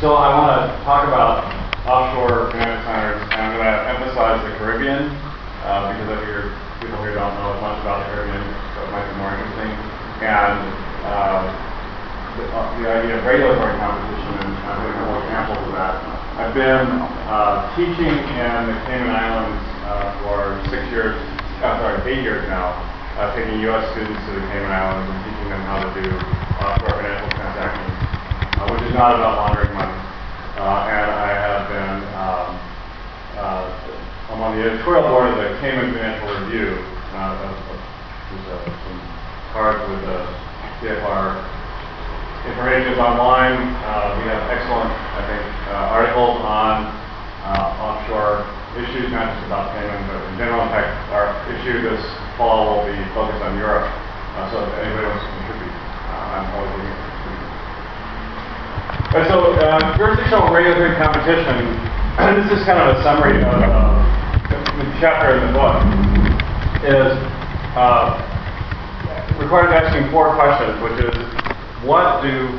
So I want to talk about offshore financial centers, and I'm going to emphasize the Caribbean, uh, because I figure people here don't know as much about the Caribbean, so it might be more interesting. And uh, the, uh, the idea of regulatory competition, and I'm going to couple examples of that. I've been uh, teaching in the Cayman Islands uh, for six years, uh, sorry, eight years now, taking U.S. students to the Cayman Islands and teaching them how to do offshore financial transactions, uh, which is not about laundering money. Uh, and I have been, um, uh, I'm on the editorial board of the Cayman Financial Review, uh, of, of, uh, some cards with the CFR information is online. Uh, we have excellent, I think, uh, articles on uh, offshore issues, not just about Cayman, but in general. In fact, our issue this fall will be focused on Europe. Uh, so if anybody wants to contribute, uh, I'm always. So uh, jurisdictional regulatory competition, this is kind of a summary of uh, the chapter in the book, is uh, required asking four questions, which is what do.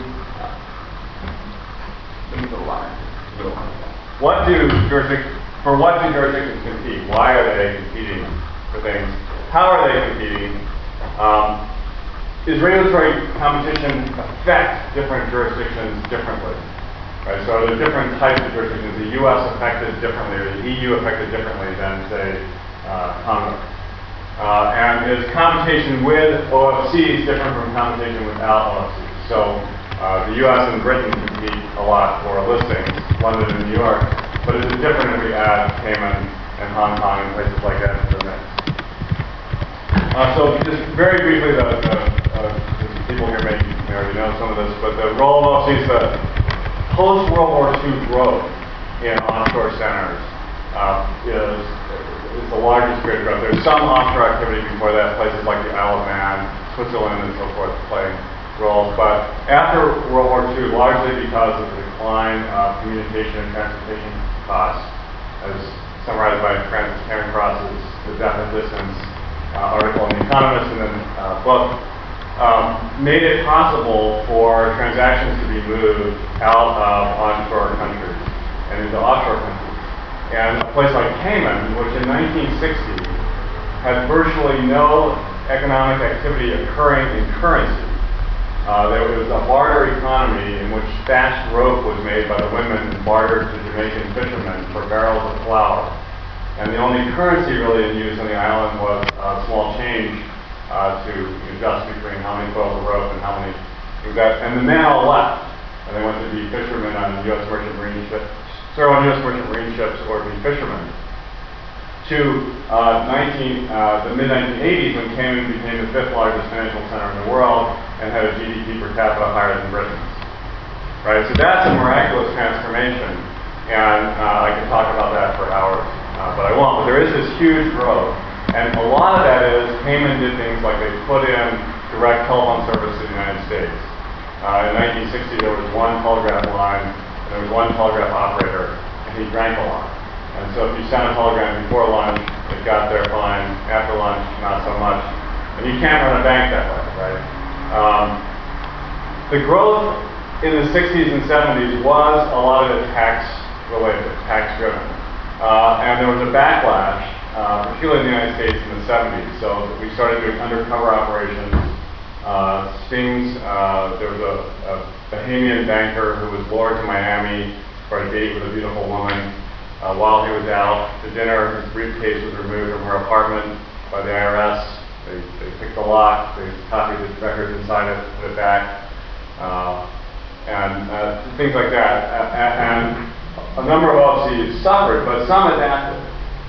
What do jurisdic for what do jurisdictions compete? Why are they competing for things? How are they competing? Um, is regulatory competition affect different jurisdictions differently? Right, so are there different types of jurisdictions? The U.S. affected differently, or the EU affected differently than, say, uh, Congo? Uh, and is competition with OFCs different from competition without OFCs? So uh, the U.S. and Britain compete a lot for listings, London and New York, but is it different if we add Cayman and Hong Kong and places like that? Uh, so just very briefly, the, the uh, people here may, may already know some of this, but the role of OFCs, the post-World War II growth in offshore centers uh, is, is the largest period of growth. There's some offshore activity before that, places like the Isle of Man, Switzerland, and so forth playing roles. But after World War II, largely because of the decline of communication and transportation costs, as summarized by Francis Cairncross's The Death of Distance uh, article in The Economist and then uh, book, um, made it possible for transactions to be moved out of onshore countries and into offshore countries. And a place like Cayman, which in 1960 had virtually no economic activity occurring in currency, uh, there was a barter economy in which thatched rope was made by the women and bartered to Jamaican fishermen for barrels of flour. And the only currency really in use on the island was uh, small change uh, to adjust between how many coils of rope and how many. That, and the men all left, and they went to be fishermen on U.S. merchant marine ships, serve on U.S. merchant marine ships, or be fishermen. To uh, 19, uh, the mid 1980s, when Cayman became the fifth largest financial center in the world and had a GDP per capita higher than Britain's. Right, so that's a miraculous transformation, and uh, I could talk about that for hours uh, but I won't. But there is this huge growth, and a lot of that is Cayman did things like they put in direct telephone service to the United States. Uh, in 1960, there was one telegraph line, and there was one telegraph operator, and he drank a lot. And so if you sent a telegram before lunch, it got there fine. After lunch, not so much. And you can't run a bank that way, right? Um, the growth in the 60s and 70s was a lot of it tax related, tax driven. Uh, and there was a backlash, uh, particularly in the United States in the 70s. So we started doing undercover operations, uh, stings. Uh, there was a, a, Bahamian banker who was lured to Miami for a date with a beautiful woman. Uh, while he was out to dinner, his briefcase was removed from her apartment by the IRS. They, they picked the lock, they copied his records inside it, put it back, uh, and things like that. and a number of OFCs suffered, but some adapted.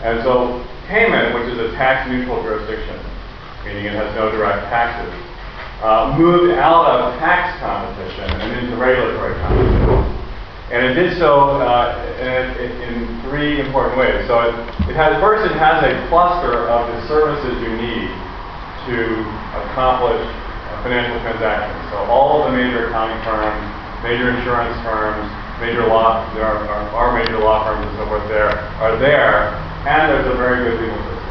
And so Cayman, which is a tax neutral jurisdiction, meaning it has no direct taxes, uh, moved out of tax competition and into regulatory competition. And it did so uh, in, in, three important ways. So it, it has, first, it has a cluster of the services you need to accomplish financial transactions. So all of the major accounting firms, major insurance firms, major law, there are, are major law firms and so forth there, are there, and there's a very good legal system,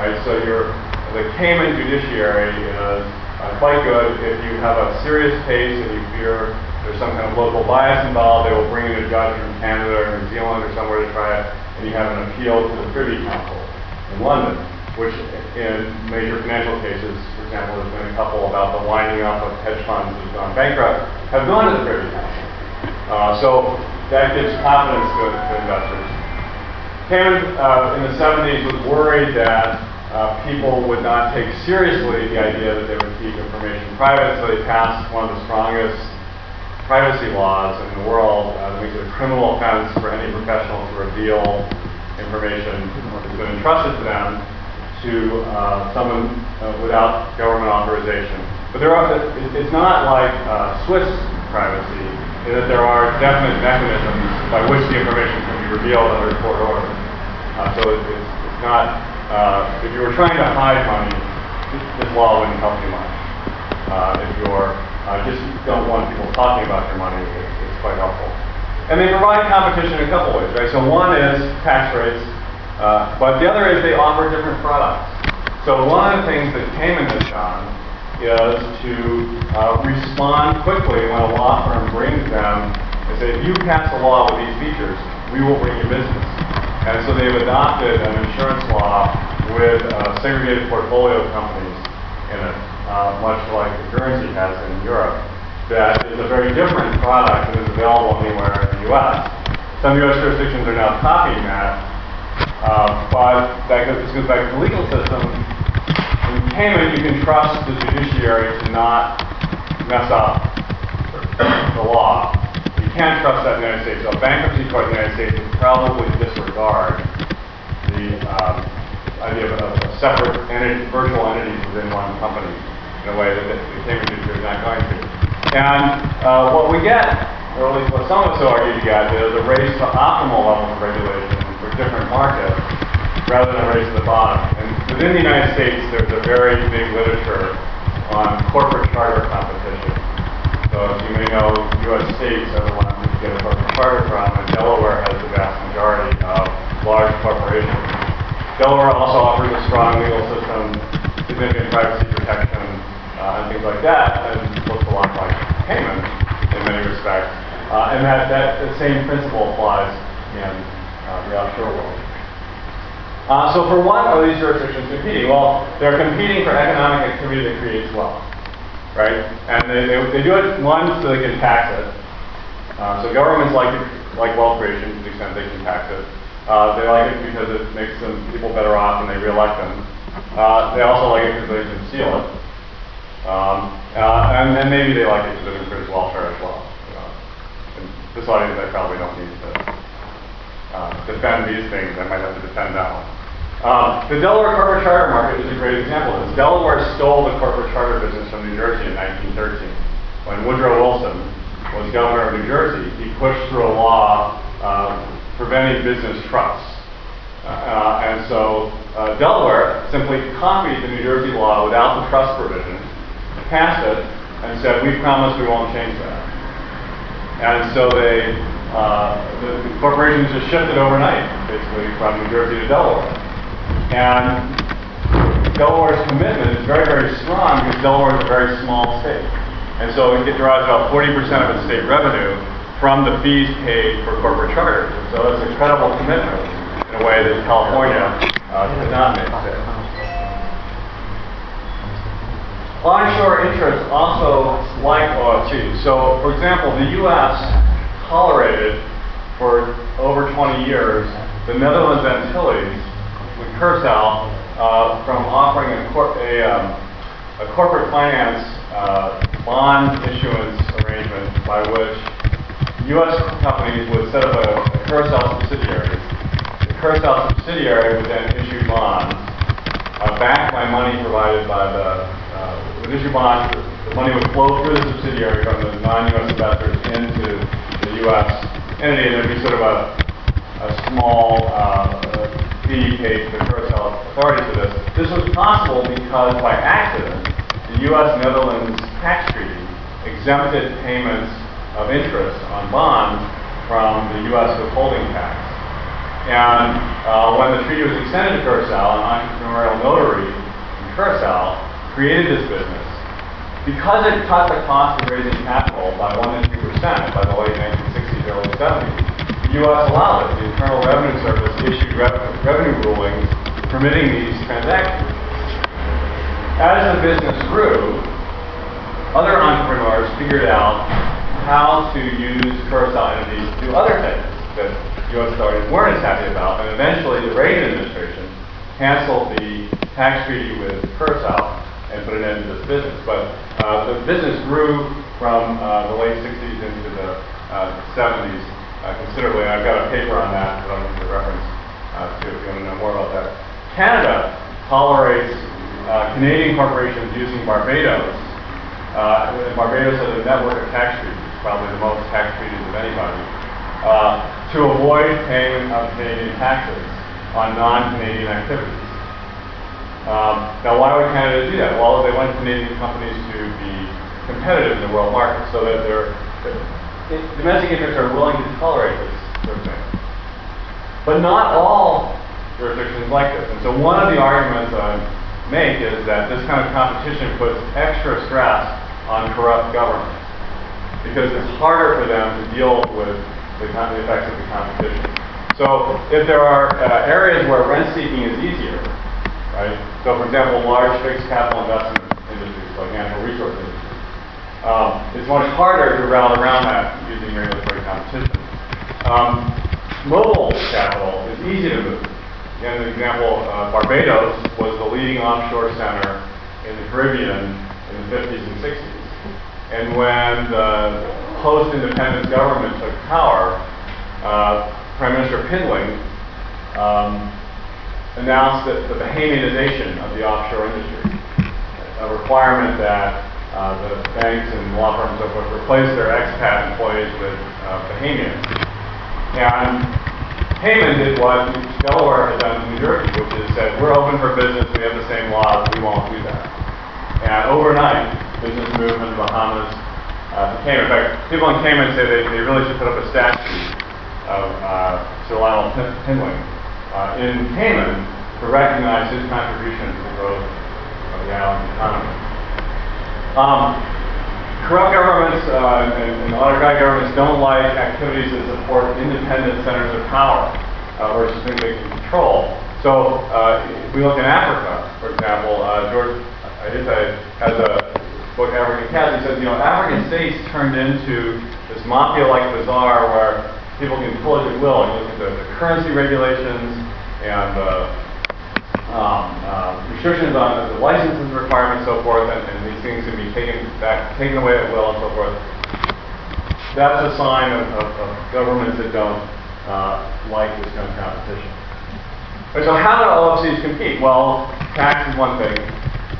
right? So your, the Cayman judiciary is uh, quite good if you have a serious case and you fear there's some kind of local bias involved, they will bring in a judge from Canada or New Zealand or somewhere to try it, and you have an appeal to the Privy Council in London, which in major financial cases, for example, there's been a couple about the winding up of hedge funds that have gone bankrupt, have gone to the Privy Council. Uh, so that gives confidence to, to investors. Cayman uh, in the 70s was worried that uh, people would not take seriously the idea that they would keep information private, so they passed one of the strongest privacy laws in the world uh, that a criminal offense for any professional to reveal information that's been entrusted to them to uh, someone uh, without government authorization. But there are, it's not like Swiss privacy, in that there are definite mechanisms by which the information can be revealed under court order. Uh, so it's, it's not, uh, if you were trying to hide money, this law wouldn't help you much. Uh, if you're uh, just don't want people talking about your money, it's, it's quite helpful. And they provide competition in a couple ways, right? So one is tax rates, uh, but the other is they offer different products. So one of the things that Cayman has done is to uh, respond quickly when a law firm brings them and say, if you pass a law with these features, we will bring you business. And so they've adopted an insurance law with uh, segregated portfolio companies in it uh, much like Guernsey has in Europe, that is a very different product than is available anywhere in the U.S. Some U.S. jurisdictions are now copying that, uh, but that goes, this goes back to the legal system. In Cayman, you can trust the judiciary to not mess up the law. You can't trust that in the United States. So a bankruptcy court in the United States would probably disregard the um, idea of a, a separate entity, virtual entities within one company in a way that the Cambridge Institute is not going to. And uh, what we get, or at least what some of us argue to get, is a race to optimal levels of regulation for different markets rather than race to the bottom. And within the United States, there's a very big literature on corporate charter competition. So as you may know, U.S. states are the ones that get a corporate charter from, and Delaware has the vast majority of large corporations. Delaware also offers a strong legal system, significant privacy protection, uh, and things like that, and looks a lot like Cayman in many respects. Uh, and that, that the same principle applies in uh, the offshore world. Uh, so for what are these jurisdictions competing? Well, they're competing for economic activity that creates wealth, right? And they, they, they do it, one, so they can tax it. Uh, so governments like, like wealth creation to the extent they can tax it. Uh, they like it because it makes them people better off and they reelect them. Uh, they also like it because they can steal it. Um, uh, and then maybe they like it because it improves welfare as well. Uh, this audience, I probably don't need to uh, defend these things. I might have to defend that one. Um, the Delaware corporate charter market is a great example of this. Delaware stole the corporate charter business from New Jersey in 1913. When Woodrow Wilson was governor of New Jersey, he pushed through a law uh, preventing business trusts. Uh, and so uh, Delaware simply copied the New Jersey law without the trust provision passed it and said, we promise we won't change that. And so they, uh, the, the corporations just shifted overnight, basically, from New Jersey to Delaware. And Delaware's commitment is very, very strong because Delaware is a very small state. And so it derives about 40% of its state revenue from the fees paid for corporate charters. So it's an incredible commitment in a way that California uh, did not make. Onshore interests also like OFT. So, for example, the U.S. tolerated for over 20 years the Netherlands Antilles Curaçao uh, from offering a, cor a, um, a corporate finance uh, bond issuance arrangement by which U.S. companies would set up a, a Curaçao subsidiary. The Curaçao subsidiary would then issue bonds uh, backed by money provided by the uh, with issue bonds, the money would flow through the subsidiary from the non-U.S. investors into the U.S. entity, and there'd be sort of a, a small uh, paid to the Curaçao authorities for this. This was possible because, by accident, the U.S.-Netherlands tax treaty exempted payments of interest on bonds from the U.S. withholding tax. And uh, when the treaty was extended to Curaçao, an entrepreneurial notary in Curaçao created this business. Because it cut the cost of raising capital by 1 to 2% by the late 1960s, early 70s. The U.S. allowed it. The Internal Revenue Service issued rev- revenue rulings permitting these transactions. As the business grew, other entrepreneurs figured out how to use Curacao entities to do other things that U.S. authorities weren't as happy about, and eventually the Reagan administration canceled the tax treaty with Curacao and put an end to this business. But uh, the business grew from uh, the late 60s into the uh, 70s uh, considerably, and I've got a paper on that that I'm going to reference uh, to if you want to know more about that. Canada tolerates uh, Canadian corporations using Barbados uh, Barbados has a network of tax treaties, probably the most tax treaties of anybody, uh, to avoid paying of Canadian taxes on non-Canadian activities. Um, now, why would Canada do that? Well, they want Canadian companies to be competitive in the world market, so that their domestic interests are willing to tolerate this sort of thing. But not all jurisdictions like this. And so one of the arguments I make is that this kind of competition puts extra stress on corrupt governments because it's harder for them to deal with the, the effects of the competition. So if there are uh, areas where rent seeking is easier, right? So for example, large fixed capital investment industries like natural resource industries, um, it's much harder to route around that using regulatory competition. Um, mobile capital is easy to move. Again, an example, uh, Barbados was the leading offshore center in the Caribbean in the 50s and 60s. And when the post-independence government took power, uh, Prime Minister Pindling um, announced that the Bahamianization of the offshore industry, a requirement that uh, the banks and law firms and so forth replace their expat employees with uh, Bahamians. And Cayman did what Delaware has done in New Jersey, which is said, we're open for business, we have the same laws, we won't do that. And overnight, business moved from the Bahamas uh, Cayman. In fact, people in Cayman say they, they really should put up a statue of uh, Sir Lynden Pin- uh, in Cayman to recognize his contribution to the growth of the island economy. Um, corrupt governments uh, and, and autocratic governments don't like activities that support independent centers of power uh, versus things they can control. So uh, if we look in Africa, for example, uh, George Ayittey has a book, Africa in Chaos. He says, you know, African states turned into this mafia-like bazaar where people can pull at will. And you look at the, the currency regulations and uh, um, uh, restrictions on the licenses requirements, so forth, and, and these things can be taken back, taken away at will, and so forth. That's a sign of, of, of governments that don't uh, like this kind of competition. And so, how do OFCs compete? Well, tax is one thing.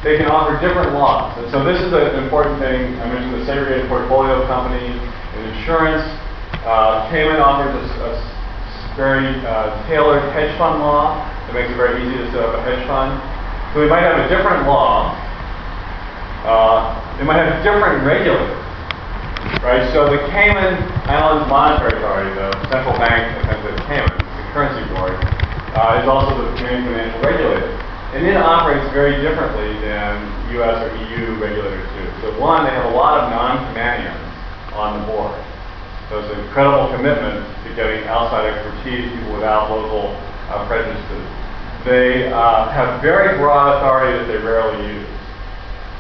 They can offer different laws, and so this is an important thing. I mentioned the segregated portfolio company in insurance. Uh, Cayman offers a, a very uh, tailored hedge fund law that makes it very easy to set up a hedge fund. So we might have a different law. Uh, might have different regulators, right? So the Cayman Islands Monetary Authority, the central bank of Cayman, the currency board, uh, is also the main financial regulator. And it operates very differently than U.S. or EU regulators do. So one, they have a lot of non-Caymanians on the board. So it's an incredible commitment to getting outside expertise, people without local uh, prejudices. They uh, have very broad authority that they rarely use.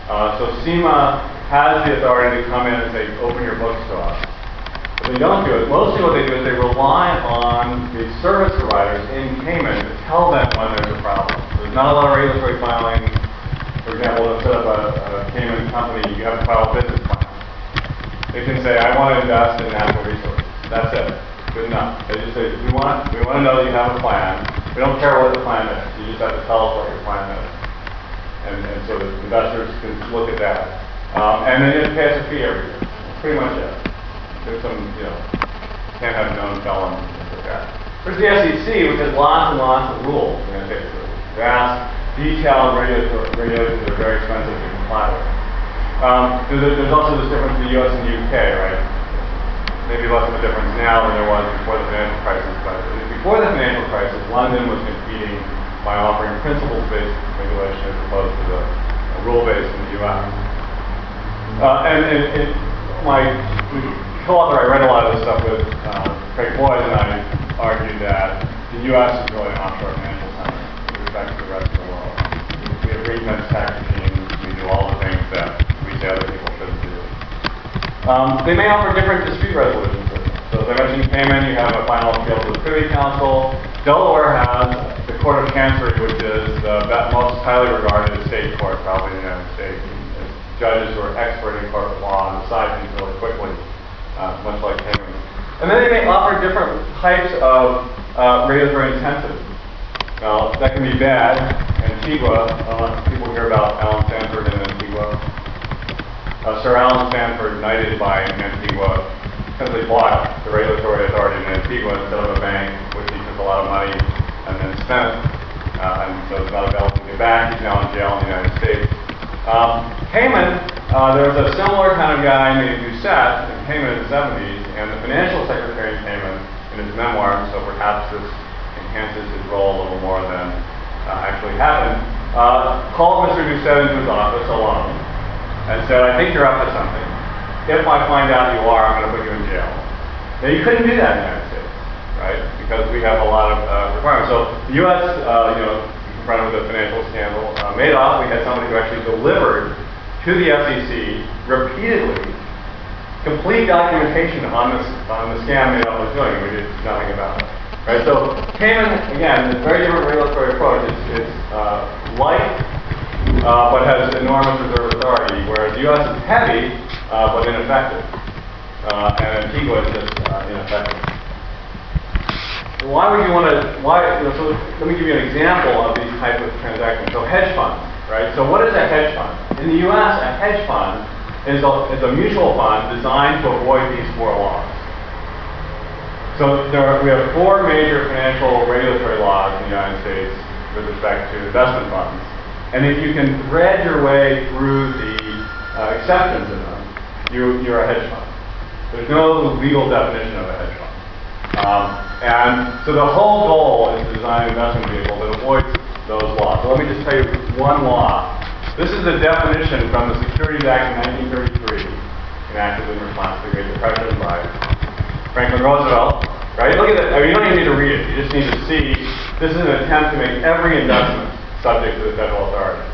Uh, so CIMA has the authority to come in and say, open your books to us. But they don't do it. Mostly what they do is they rely on the service providers in Cayman to tell them when there's a problem. There's not a lot of regulatory filing. For example, to set up a, a Cayman company, you have to file a business plan. They can say, I want to invest in natural resources. That's it. Good enough. They just say, we want, we want to know you have a plan. We don't care what the plan is. You just have to tell us what your plan is. And, and so the investors can look at that. Um, and then to pay us a fee every year. That's pretty much it. There's some, you know, can't have known felons and things like that. There's the SEC, which has lots and lots of rules. You know, vast, detailed regulations that are very expensive to comply with. Um, there's, there's also this difference in the U.S. and the U.K., right? Maybe less of a difference now than there was before the financial crisis, but before the financial crisis, London was competing by offering principles-based regulation as opposed to the uh, rule-based in the U.S. Uh, and, my co-author, I read a lot of this stuff with uh, Craig Boyd, and I argued that the U.S. is really an offshore financial center with respect to the rest of the world. We have ring-fence tax regimes, we do all the things that we say other people. Um, they may offer different dispute resolution systems. So as I mentioned, Cayman, you have a final appeal to the Privy Council. Delaware has the Court of Chancery, which is the most highly regarded state court probably in the United States. It's judges who are expert in corporate law and decide things really quickly, uh, much like Cayman. And then they may offer different types of uh, regulatory intensity. Now, that can be bad. Antigua, uh, people hear about Allen Stanford in Antigua. Uh, Sir Allen Stanford, knighted by Antigua, simply bought the regulatory authority in Antigua instead of a bank, which he took a lot of money and then spent, uh, and so it's not available to get back. He's now in jail in the United States. Um, Cayman, uh, there was a similar kind of guy named Doucette in Cayman in the 70s, and the financial secretary in Cayman, in his memoir, so perhaps this enhances his role a little more than uh, actually happened, uh, called Mr. Doucette into his office alone and said, I think you're up to something. If I find out you are, I'm going to put you in jail. Now, you couldn't do that in the United States, right? Because we have a lot of uh, requirements. So the U.S., uh, you know, confronted with a financial scandal, uh, Madoff, we had somebody who actually delivered to the SEC repeatedly complete documentation on this on the scam Madoff was doing, and we did nothing about it. Right? So Cayman, again, is a very different regulatory approach. It's, it's uh, light, uh, but has enormous reserve authority, whereas the U.S. is heavy, uh, but ineffective. Uh, and Antigua is just uh, ineffective. Why would you want to, why, you know, so let me give you an example of these type of transactions. So hedge funds, right? So what is a hedge fund? In the U.S., a hedge fund is a, is a mutual fund designed to avoid these four laws. So there are, we have four major financial regulatory laws in the United States with respect to investment funds. And if you can thread your way through the uh, exceptions in them, you, you're a hedge fund. There's no legal definition of a hedge fund. Um, and so the whole goal is to design an investment vehicle that avoids those laws. So let me just tell you one law. This is the definition from the Securities Act of 1933, enacted in response to the Great Depression by Franklin Roosevelt. Right? Look at it. I mean, you don't even need to read it. You just need to see this is an attempt to make every investment subject to the federal authority.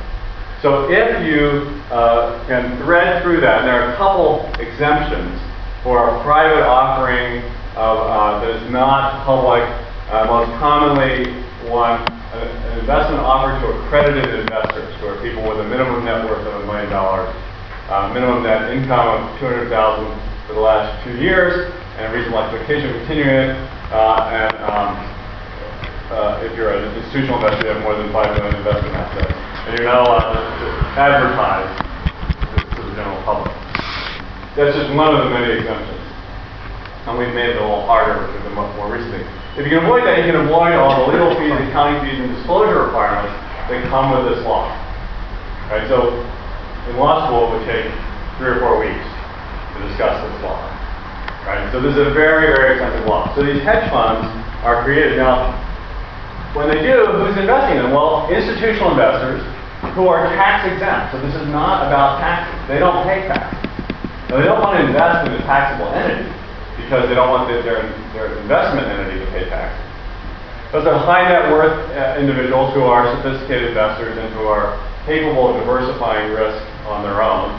So if you uh, can thread through that, and there are a couple exemptions for a private offering of, uh, that is not public, uh, most commonly one, an, investment offered to accredited investors, who are people with a minimum net worth of a million dollars, uh, minimum net income of 200000 for the last two years, and reasonable expectation of continuing it, uh, and um, if you're an institutional investor, you have more than five million investment assets, and you're not allowed to, to advertise to, to the general public. That's just one of the many exemptions. And we've made it a little harder with the mo- more recent. If you can avoid that, you can avoid all the legal fees, accounting fees, and disclosure requirements that come with this law. Right? So, in law school, it would take three or four weeks to discuss this law. Right? So this is a very, very expensive law. So these hedge funds are created. Now, when they do, who's investing in them? Well, institutional investors who are tax exempt. So this is not about taxes. They don't pay taxes. Now, they don't want to invest in a taxable entity because they don't want their, their, their investment entity to pay taxes. Those are high net worth uh, individuals who are sophisticated investors and who are capable of diversifying risk on their own.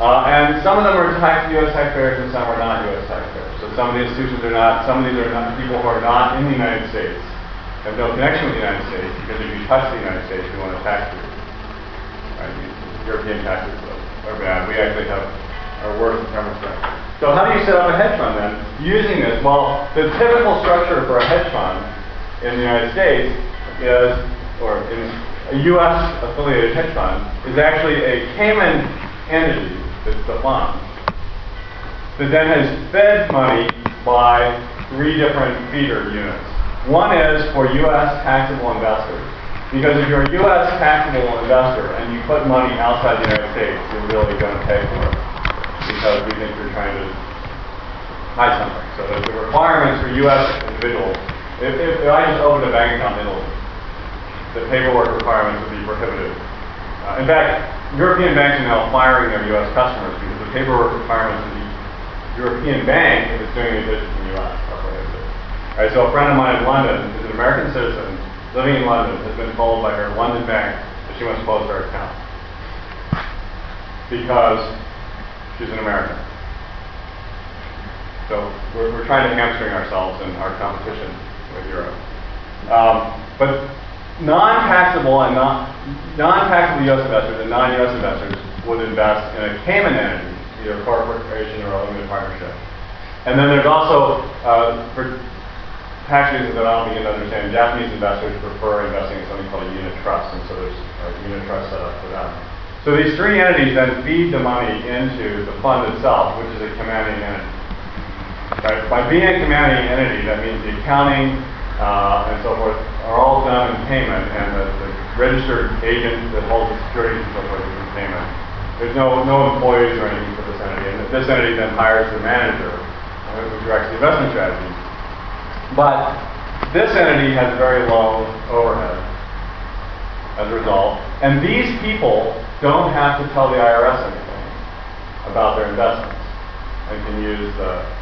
Uh, and some of them are tax, U.S. taxpayers and some are not U.S. taxpayers. So some of the institutions are not, some of these are not people who are not in the United States, have no connection with the United States, because if you touch the United States, you want to tax you. Right? European taxes are bad. We actually have are worse in terms. So how do you set up a hedge fund then? Using this, well, the typical structure for a hedge fund in the United States is, or in a U.S. affiliated hedge fund, is actually a Cayman entity that's the fund that then has fed money by three different feeder units. One is for U.S. taxable investors. Because if you're a U.S. taxable investor and you put money outside the United States, you're really going to pay for it. Because we think you're trying to hide something. So the, requirements for U.S. individuals, if, if, if I just opened a bank account in Italy, the paperwork requirements would be prohibitive. Uh, in fact, European banks are now firing their U.S. customers because the paperwork requirements would the European bank it's doing business in the U.S. right, so a friend of mine in London is an American citizen living in London has been told by her London bank that she must close her account because she's an American. So we're, we're trying to hamstring ourselves in our competition with Europe. Um, but non-taxable and non, non-taxable U.S. investors and non-U.S. investors would invest in a Cayman entity, either a corporation or a limited partnership. And then there's also, uh, tax that don't begin to understand, Japanese investors prefer investing in something called a unit trust, and so there's a unit trust set up for them. So these three entities then feed the money into the fund itself, which is a Cayman entity. Right? By being a Cayman entity, that means the accounting uh, and so forth are all done in Cayman, and the, the registered agent that holds the securities and so forth is in Cayman. There's no, no employees or anything for this entity, and this entity then hires the manager uh, who directs the investment strategy. But this entity has very low overhead as a result, and these people don't have to tell the IRS anything about their investments and can use the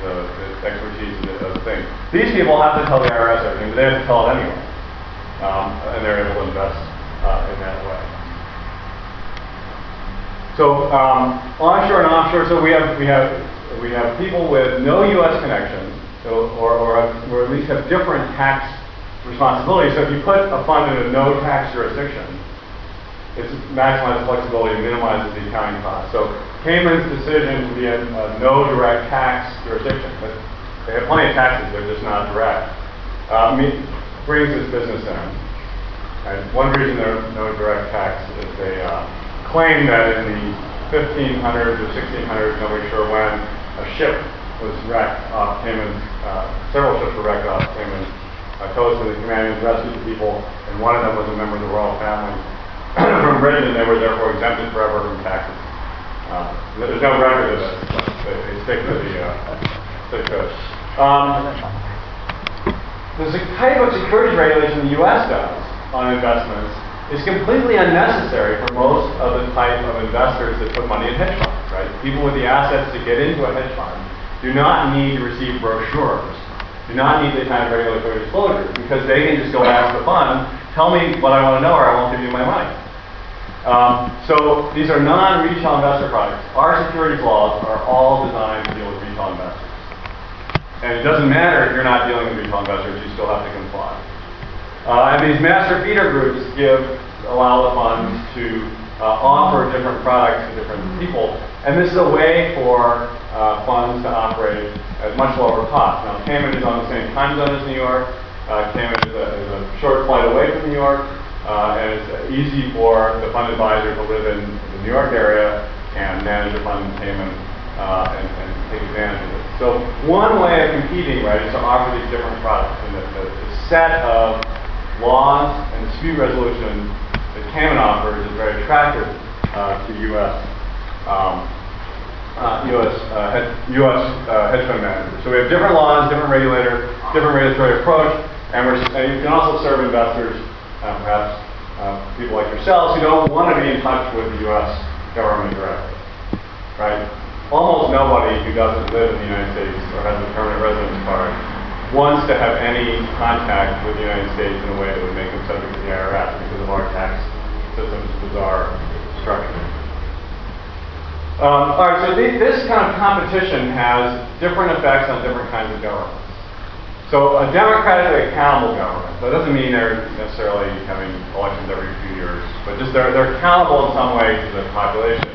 the, the expertise of the, of the thing. These people have to tell the IRS everything, but they have to tell it anyway. Um, and they're able to invest uh, in that way. So um, onshore and offshore, so we have we have we have people with no U.S. connections, so, or, or, or at least have different tax responsibilities. So if you put a fund in a no tax jurisdiction, it maximizes flexibility and minimizes the accounting cost. So Cayman's decision to be a, a, no direct tax jurisdiction, but they have plenty of taxes, they're just not direct, uh, brings this business in. And one reason they're no direct tax is they uh, claim that in the 1500s or 1600s, nobody's sure when, a ship was wrecked off Cayman, uh, several ships were wrecked off Cayman uh, coast, and the Caymanians rescued the people, and one of them was a member of the royal family from Britain, and they were therefore exempted forever from taxes. Uh, there's no record of this, but they, stick to the uh, stick. Um, the type of securities regulation the U.S. does on investments is completely unnecessary for most of the type of investors that put money in hedge funds, right? People with the assets to get into a hedge fund do not need to receive brochures, do not need the kind of regulatory disclosure, because they can just go ask the fund, tell me what I want to know or I won't give you my money. Um, so these are non-retail investor products. Our securities laws are all designed to deal with retail investors. And it doesn't matter if you're not dealing with retail investors, you still have to comply. Uh, and these master feeder groups give allow the funds to offer different products to different people. And this is a way for uh, funds to operate at much lower cost. Now, Cayman is on the same time zone as New York. Uh, Cayman is a, is a short flight away from New York. Uh, and it's easy for the fund advisor to live in the New York area and manage a fund in uh, and, and, take advantage of it. So one way of competing, right, is to offer these different products. And the, the, the set of laws and dispute resolution that Cayman offers is very attractive uh, to U.S. Um, uh, U.S. Uh, U.S. Uh, hedge fund managers. So we have different laws, different regulator, different regulatory approach, and, we're, and you can also serve investors uh, perhaps uh, people like yourselves who don't want to be in touch with the U.S. government directly, right? Almost nobody who doesn't live in the United States or has a permanent residence card wants to have any contact with the United States in a way that would make them subject to the IRS because of our tax system's bizarre structure. Um, all right, so th this kind of competition has different effects on different kinds of governments. So a democratically accountable government, that doesn't mean they're necessarily having elections every few years, but just they're, they're accountable in some way to the population.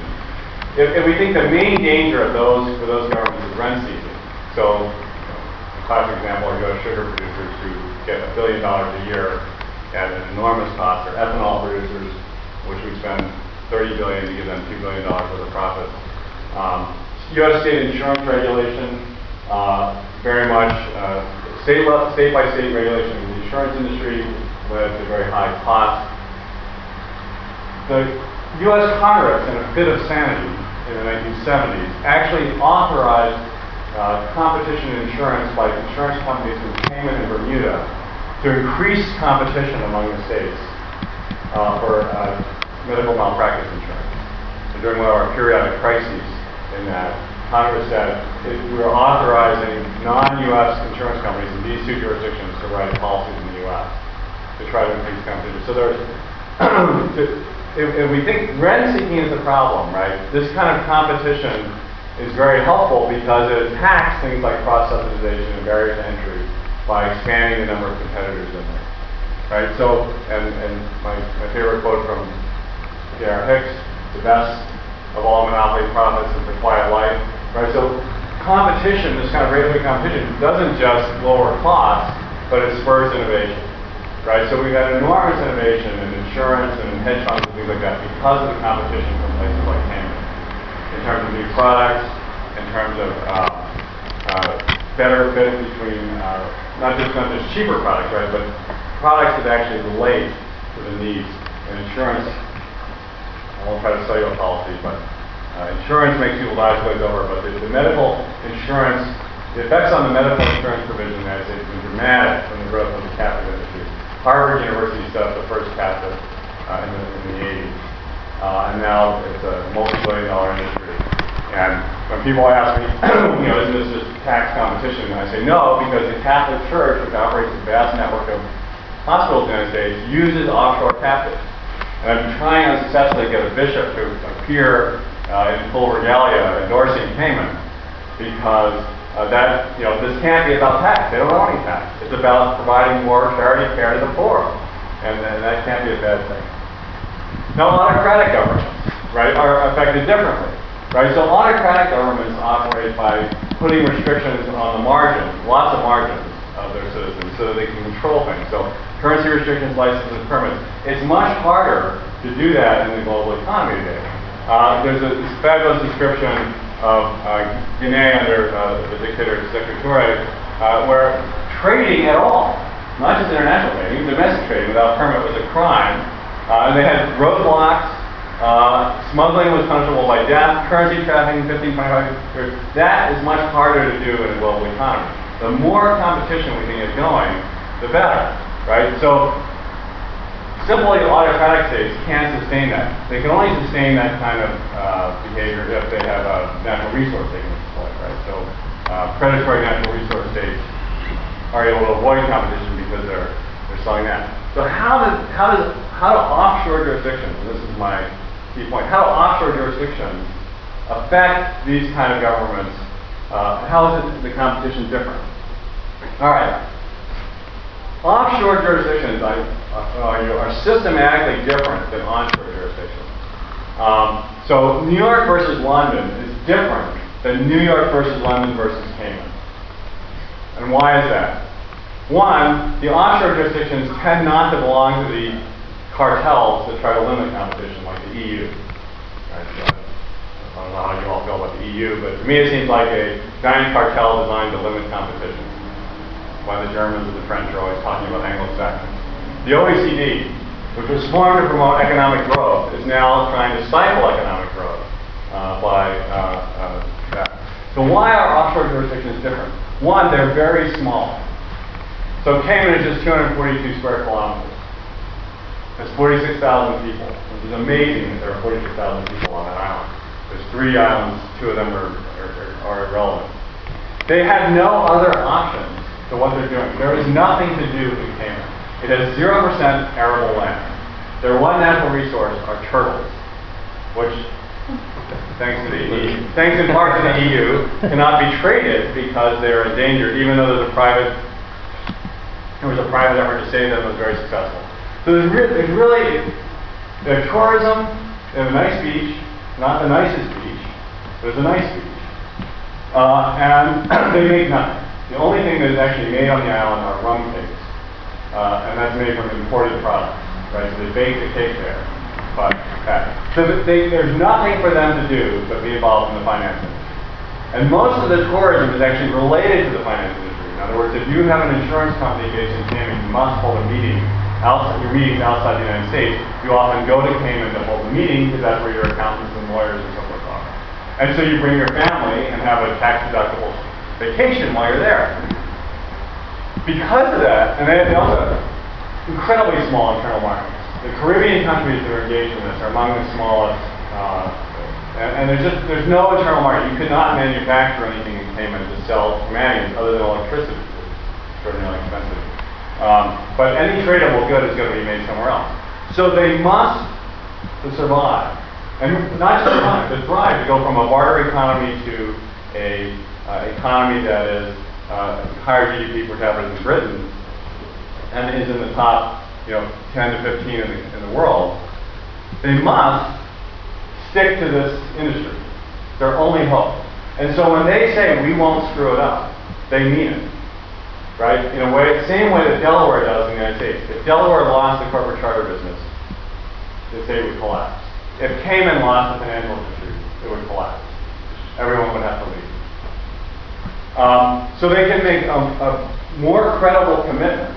If, if we think the main danger of those for those governments is rent seeking, so classic example, go to sugar producers who get a billion dollars a year at an enormous cost, or ethanol producers, which we spend 30 billion to give them $2 billion worth of profits. Um, U.S. state insurance regulation, uh, very much uh, state, state by state regulation in the insurance industry led to very high costs. The U.S. Congress, in a fit of sanity in the 1970s, actually authorized uh, competition in insurance by insurance companies in Cayman and Bermuda to increase competition among the states uh, for uh, medical malpractice insurance. And during one of our periodic crises in that, Congress said is we are authorizing non-U.S. insurance companies in these two jurisdictions to write policies in the U.S. to try to increase competition. So there's, if, if we think rent seeking is a problem, right, this kind of competition is very helpful because it attacks things like cross-subsidization and barriers to entry by expanding the number of competitors in there. Right? So, and, and my, my favorite quote from J.R. Hicks, the best of all monopoly profits is the quiet life. Right? So competition, this kind of regulatory competition, doesn't just lower costs, but it spurs innovation. Right? So we've had enormous innovation in insurance and in hedge funds and things like that because of the competition from places like Cayman. Terms of new products, in terms of uh, uh, better fit between uh, not just not just cheaper products, right, but products that actually relate to the needs. And insurance, I won't try to sell you a policy, but uh, insurance makes people lives glaze over, but the, the, medical insurance, the effects on the medical insurance provision in the United States have been dramatic from the growth of the captive industry. Harvard University set up the first captive uh, in, the, in, the, 80s, uh, and now it's a multi-billion dollar industry. And when people ask me, you know, isn't this just tax competition? And I say no, because the Catholic Church, which operates a vast network of hospitals in the United States, uses offshore captives. And I've been trying unsuccessfully to get a bishop to appear uh, in full regalia endorsing Cayman because uh, that, you know, this can't be about tax. They don't owe any tax. It's about providing more charity care to the poor. And, and that can't be a bad thing. Now, autocratic governments, right, are affected differently. Right, so autocratic governments operate by putting restrictions on the margins, lots of margins of their citizens, so that they can control things. So currency restrictions, licenses, permits. It's much harder to do that in the global economy today. Uh, there's a fabulous description of uh, Guinea under uh, the dictator Sékou Touré, uh, where trading at all, not just international trading, domestic trading without permit was a crime. Uh, and they had roadblocks. Uh, smuggling was punishable by death. Currency trafficking, 15, 25 years. That is much harder to do in a global economy. The more competition we can get going, the better, right? So simply autocratic states can't sustain that. They can only sustain that kind of uh, behavior if they have a natural resource they can exploit, right? So uh, predatory natural resource states are able to avoid competition because they're they're selling that. So how does how does how do offshore jurisdictions, this is my key point, how do offshore jurisdictions affect these kind of governments? Uh, how is it the competition different? All right. Offshore jurisdictions I, uh, are systematically different than onshore jurisdictions. Um, so New York versus London is different than New York versus London versus Cayman. And why is that? One, the offshore jurisdictions tend not to belong to the cartels that try to limit competition, like the EU. Right? So I don't know how you all feel about the EU, but to me it seems like a giant cartel designed to limit competition why the Germans and the French are always talking about Anglo-Saxons. The OECD, which was formed to promote economic growth, is now trying to stifle economic growth uh, by uh, uh, that. So why are offshore jurisdictions different? One, they're very small. So Cayman is just 242 square kilometers. There's 46,000 people, which is amazing that there are 46,000 people on that island. There's three islands, two of them are, are, are irrelevant. They have no other options to what they're doing. There is nothing to do in Cayman. It has 0% arable land. Their one natural resource are turtles, which, thanks to the EU, thanks in part to the EU, cannot be traded because they're endangered, even though there's a private, there was a private effort to save them that was very successful. So there's, re- there's really, there's tourism, have a nice beach, not the nicest beach, it's a nice beach. Uh, and they make nothing. The only thing that is actually made on the island are rum cakes, uh, and that's made from imported products, right? So they bake the cake there, but okay. so they, there's nothing for them to do but be involved in the finance industry. And most of the tourism is actually related to the finance industry. In other words, if you have an insurance company based in Cayman, you must hold a meeting outside your meetings outside the United States. You often go to Cayman to hold a meeting because that's where your accountants and lawyers and so forth are. And so you bring your family and have a tax deductible vacation while you're there. Because of that, and they, also have incredibly small internal markets. The Caribbean countries that are engaged in this are among the smallest uh, And, and there's just, there's no internal market. You could not manufacture anything in Cayman to sell to Caymanians other than electricity. It's extraordinarily expensive. Um, but any tradable good is going to be made somewhere else. So they must, to survive, and not just survive, to thrive, to go from a barter economy to a uh, economy that is uh, higher GDP per capita than Britain, and is in the top, you know, 10 to 15 in the, in the world, they must stick to this industry. Their only hope. And so when they say we won't screw it up, they mean it. Right? In a way, the same way that Delaware does in the United States. If Delaware lost the corporate charter business, the state would collapse. If Cayman lost the financial industry, it would collapse. Everyone would have to leave. Um, so they can make a, a more credible commitment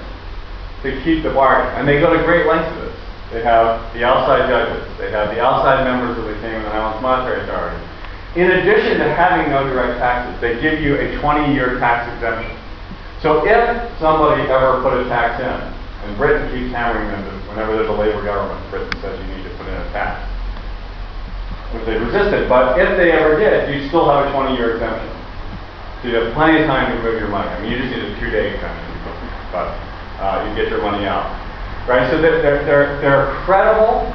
to keep the bargain. And they go to great lengths to this. They have the outside judges. They have the outside members of the Cayman Islands Monetary Authority. In addition to having no direct taxes, they give you a 20-year tax exemption. So if somebody ever put a tax in, and Britain keeps hammering them, whenever there's a labor government, Britain says you need to put in a tax, which they resisted, but if they ever did, you still have a 20-year exemption. So you have plenty of time to move your money. I mean, you just need a two-day exemption, but uh, you get your money out. Right? So they're, they're, they're, credible,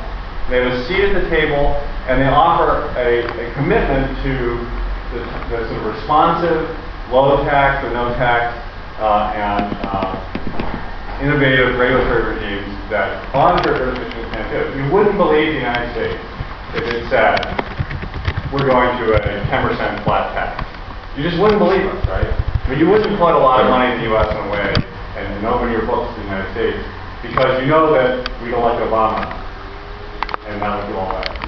they have a seat at the table, and they offer a, a commitment to the, the sort of responsive, low tax or no tax, and uh, innovative regulatory regimes that voluntary jurisdictions can't do. You wouldn't believe the United States if it said, we're going to a 10% flat tax. You just wouldn't believe us, right? I mean, you wouldn't put a lot of money in the U.S. in a way and, open your books in the United States because you know that we don't like Obama and that would do all that.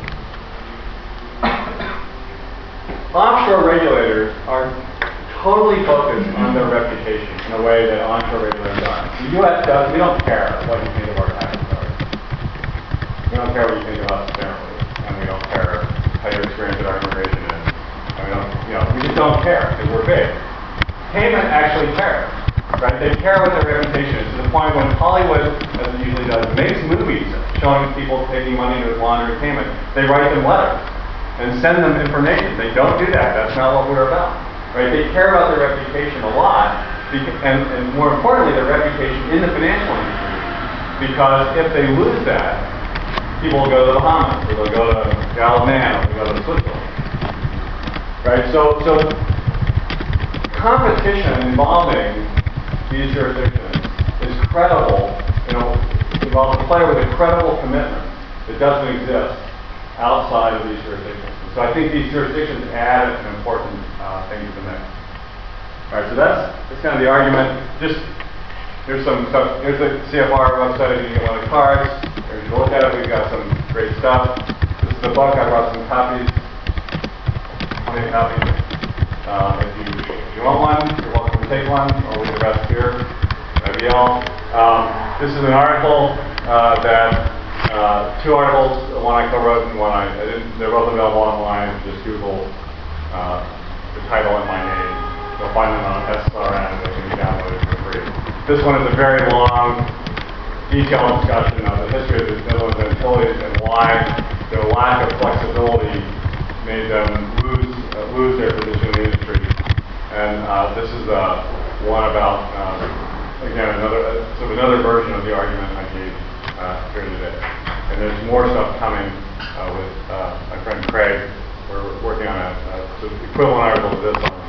Offshore regulators are totally focused on their reputation in a way that onshore regulators aren't. The U.S. does, we don't care what you think of our tax authority. We don't care what you think of us generally, and we don't care how your experience at our immigration is. And we don't, you know, we just don't care because we're big. Cayman actually cares, right? They care what their reputation is to the point when Hollywood, as it usually does, makes movies showing people taking money to laundering Cayman. They write them letters and send them information. They don't do that. That's not what we're about. Right? They care about their reputation a lot, and, and more importantly, their reputation in the financial industry. Because if they lose that, people will go to the Bahamas, or they'll go to Man, or they'll go to Switzerland. Right? So, so competition involving these jurisdictions is credible, you know, involves a player with a credible commitment that doesn't exist outside of these jurisdictions. So I think these jurisdictions add an important uh, thing to the mix. All right, so that's, that's kind of the argument. Just here's some stuff. Here's the CFR website. if You get one of the cards. If you look at it, we've got some great stuff. This is the book. I brought some copies. Many copies? Uh, if, you, if you want one, you're welcome to take one, or we can rest here Yale. Um, this is an article uh, that uh, two articles, one I co-wrote and one I, I didn't, they're both available online. Just Google uh, the title and my name. You'll find them on SSRN and they can be downloaded for free. This one is a very long, detailed discussion of the history of the Antilles and why their lack of flexibility made them lose uh, lose their position in the industry. And uh, this is uh, one about uh, again another uh, sort of another version of the argument I gave uh, here today. And there's more stuff coming uh, with my friend Craig. We're working on a, a sort of equivalent article to this on